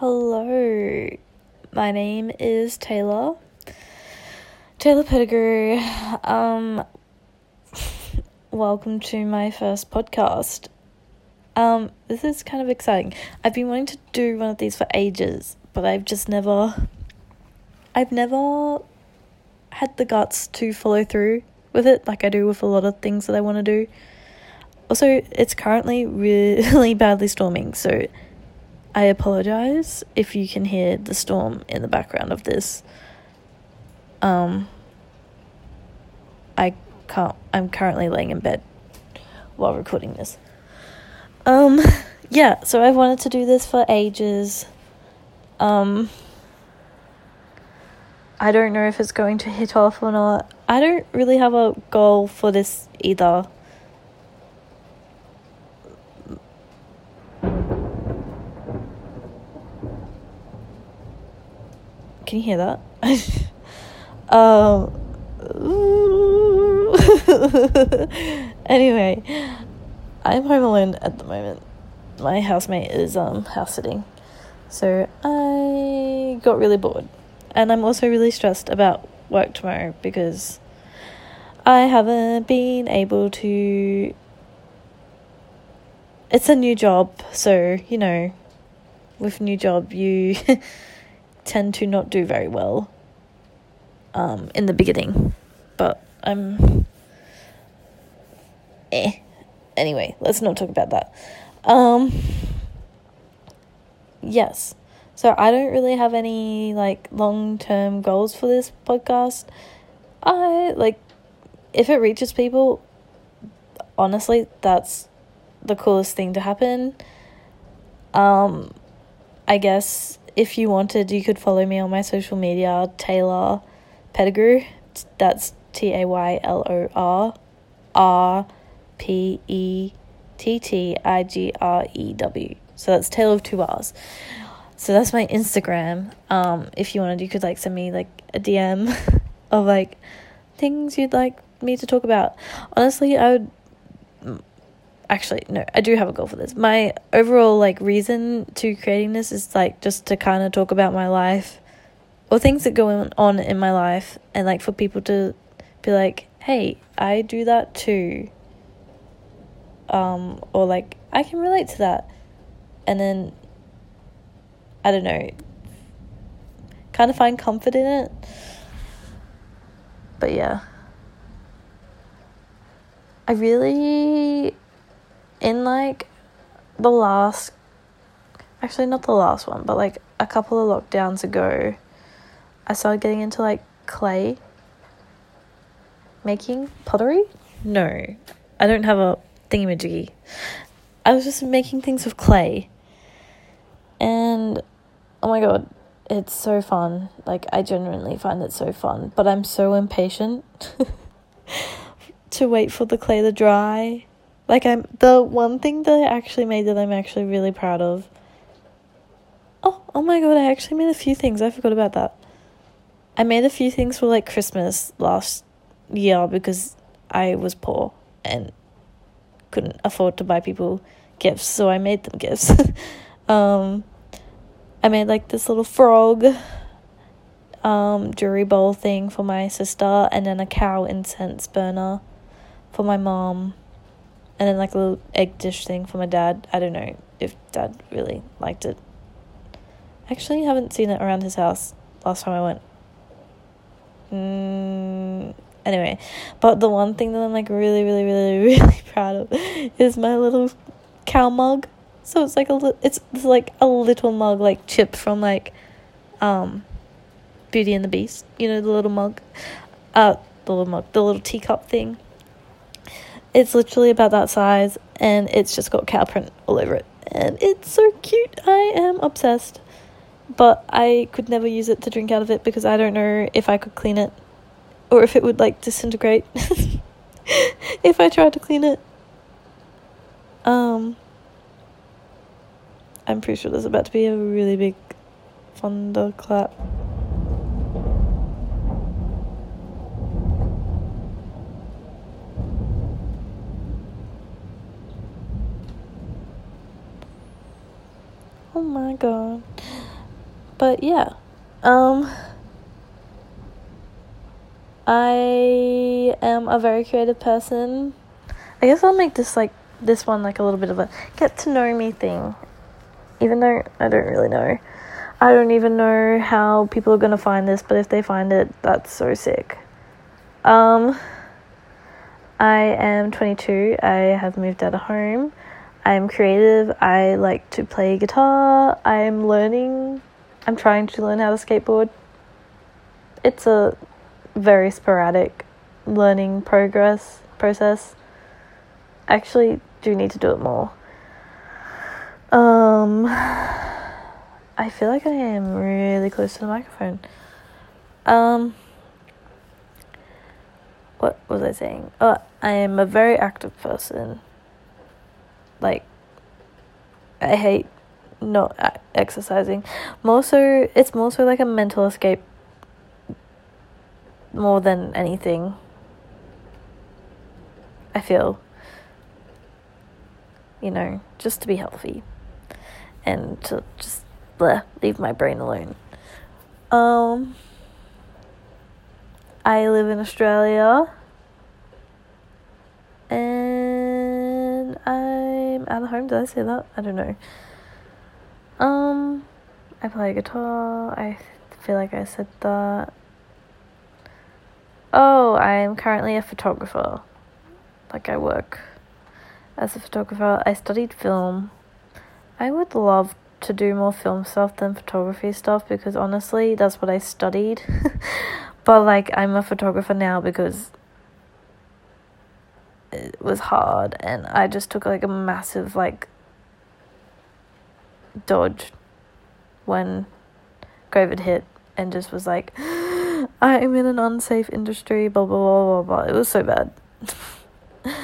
Hello, my name is Taylor. Taylor Pettigrew. Um, welcome to my first podcast. Um, this is kind of exciting. I've been wanting to do one of these for ages, but I've just never. I've never had the guts to follow through with it like I do with a lot of things that I want to do. Also, it's currently really badly storming, so I apologize if you can hear the storm in the background of this. Um, I can't, I'm currently laying in bed while recording this. Um, yeah, so I've wanted to do this for ages. Um, I don't know if it's going to hit off or not. I don't really have a goal for this either. Can you hear that? um. anyway, I'm home alone at the moment. My housemate is um house sitting, so I got really bored, and I'm also really stressed about work tomorrow because I haven't been able to. It's a new job, so you know, with new job you tend to not do very well um, in the beginning. But I'm. Eh. Anyway, let's not talk about that. Um, yes. So I don't really have any like long term goals for this podcast. I like if it reaches people, honestly, that's the coolest thing to happen. Um, I guess if you wanted, you could follow me on my social media, Taylor Pettigrew. That's T A Y L O R R P E T T I G R E W. So that's Taylor of two R's. So that's my Instagram. Um, if you wanted, you could like send me like a DM of like things you'd like me to talk about. Honestly, I would actually no i do have a goal for this. My overall like reason to creating this is like just to kind of talk about my life or things that go on in my life and like for people to be like hey i do that too. Um or like i can relate to that. And then i don't know kind of find comfort in it. But yeah. I really in like the last actually not the last one but like a couple of lockdowns ago i started getting into like clay making pottery? No. I don't have a thingamajiggy. I was just making things with clay. And oh my god it's so fun. Like i genuinely find it so fun but i'm so impatient to wait for the clay to dry like I'm the one thing that I actually made that I'm actually really proud of. Oh, oh my god, I actually made a few things. I forgot about that. I made a few things for like Christmas last year because I was poor and couldn't afford to buy people gifts, so I made them gifts. um I made like this little frog um jewelry bowl thing for my sister and then a cow incense burner for my mom and then like a little egg dish thing for my dad. I don't know if dad really liked it. Actually, haven't seen it around his house last time I went. Mm, anyway, but the one thing that I'm like really, really, really, really proud of is my little cow mug. So it's like a li- it's, it's like a little mug like chip from like um Beauty and the Beast. You know the little mug, uh the little mug, the little teacup thing. It's literally about that size and it's just got cow print all over it. And it's so cute. I am obsessed. But I could never use it to drink out of it because I don't know if I could clean it or if it would like disintegrate if I tried to clean it. Um I'm pretty sure there's about to be a really big thunderclap. Oh my god. but yeah. Um I am a very creative person. I guess I'll make this like this one like a little bit of a get to know me thing. Even though I don't really know. I don't even know how people are gonna find this, but if they find it, that's so sick. Um I am 22. I have moved out of home. I am creative. I like to play guitar. I am learning. I'm trying to learn how to skateboard. It's a very sporadic learning progress process. Actually do need to do it more. Um, I feel like I am really close to the microphone. Um, what was I saying? Oh, I am a very active person. Like, I hate not exercising. More so, it's more so like a mental escape more than anything. I feel, you know, just to be healthy and to just bleh, leave my brain alone. Um, I live in Australia and I'm out of home. Did I say that? I don't know. Um, I play guitar. I feel like I said that. Oh, I'm currently a photographer. Like, I work as a photographer. I studied film. I would love to do more film stuff than photography stuff because honestly, that's what I studied. but, like, I'm a photographer now because it was hard and I just took, like, a massive, like, dodge when COVID hit and just was like, I'm in an unsafe industry, blah, blah, blah, blah, blah. It was so bad.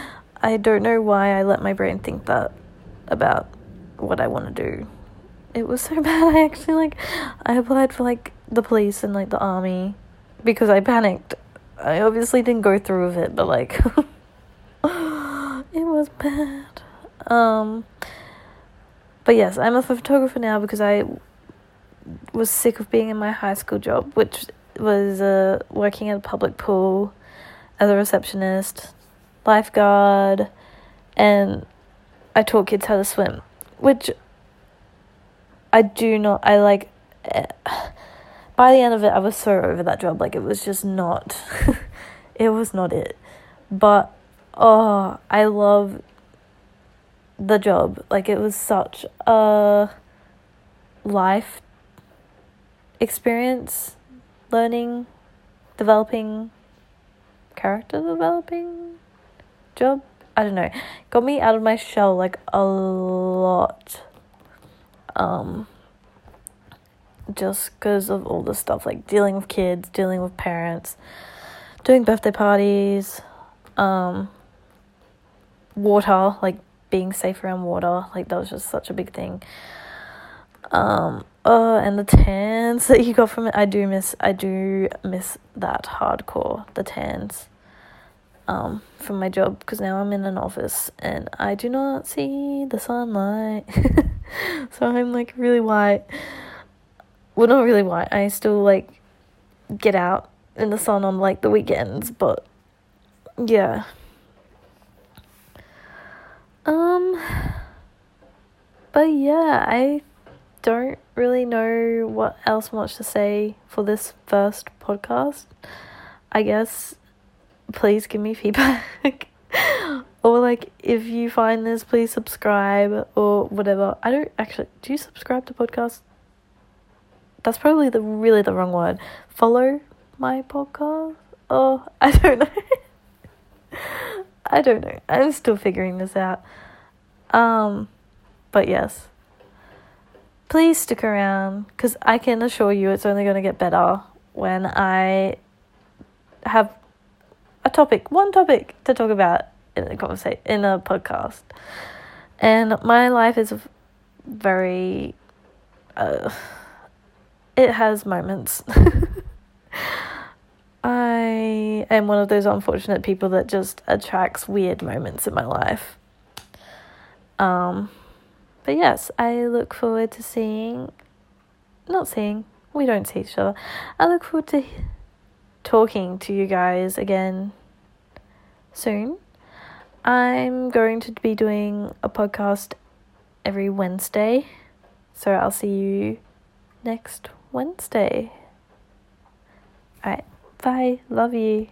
I don't know why I let my brain think that about what I want to do. It was so bad. I actually, like, I applied for, like, the police and, like, the army because I panicked. I obviously didn't go through with it, but, like, was bad. Um, but yes, I'm a photographer now because I was sick of being in my high school job, which was uh, working at a public pool as a receptionist, lifeguard, and I taught kids how to swim, which I do not, I like, eh, by the end of it, I was so over that job. Like, it was just not, it was not it. But, oh, I love the job. Like, it was such a life experience learning, developing, character developing job. I don't know. Got me out of my shell like a lot. Um, just because of all the stuff like dealing with kids, dealing with parents, doing birthday parties, um, water, like being safe around water, like that was just such a big thing. Um, oh, and the tans that you got from it, I do miss. I do miss that hardcore. The tans, um, from my job because now I'm in an office and I do not see the sunlight, so I'm like really white. Well, not really white. I still like get out in the sun on like the weekends, but yeah. Um, but yeah, I don't really know what else much to say for this first podcast. I guess please give me feedback. or like if you find this please subscribe or whatever. I don't actually do you subscribe to podcasts? That's probably the really the wrong word. Follow my podcast? Oh, I don't know. I don't know. I'm still figuring this out. Um but yes please stick around because I can assure you it's only going to get better when I have a topic, one topic to talk about in a conversation in a podcast. And my life is very uh, it has moments. I am one of those unfortunate people that just attracts weird moments in my life. Um but yes, I look forward to seeing not seeing, we don't see each other. I look forward to talking to you guys again soon. I'm going to be doing a podcast every Wednesday. So I'll see you next Wednesday. Alright, bye. Love you.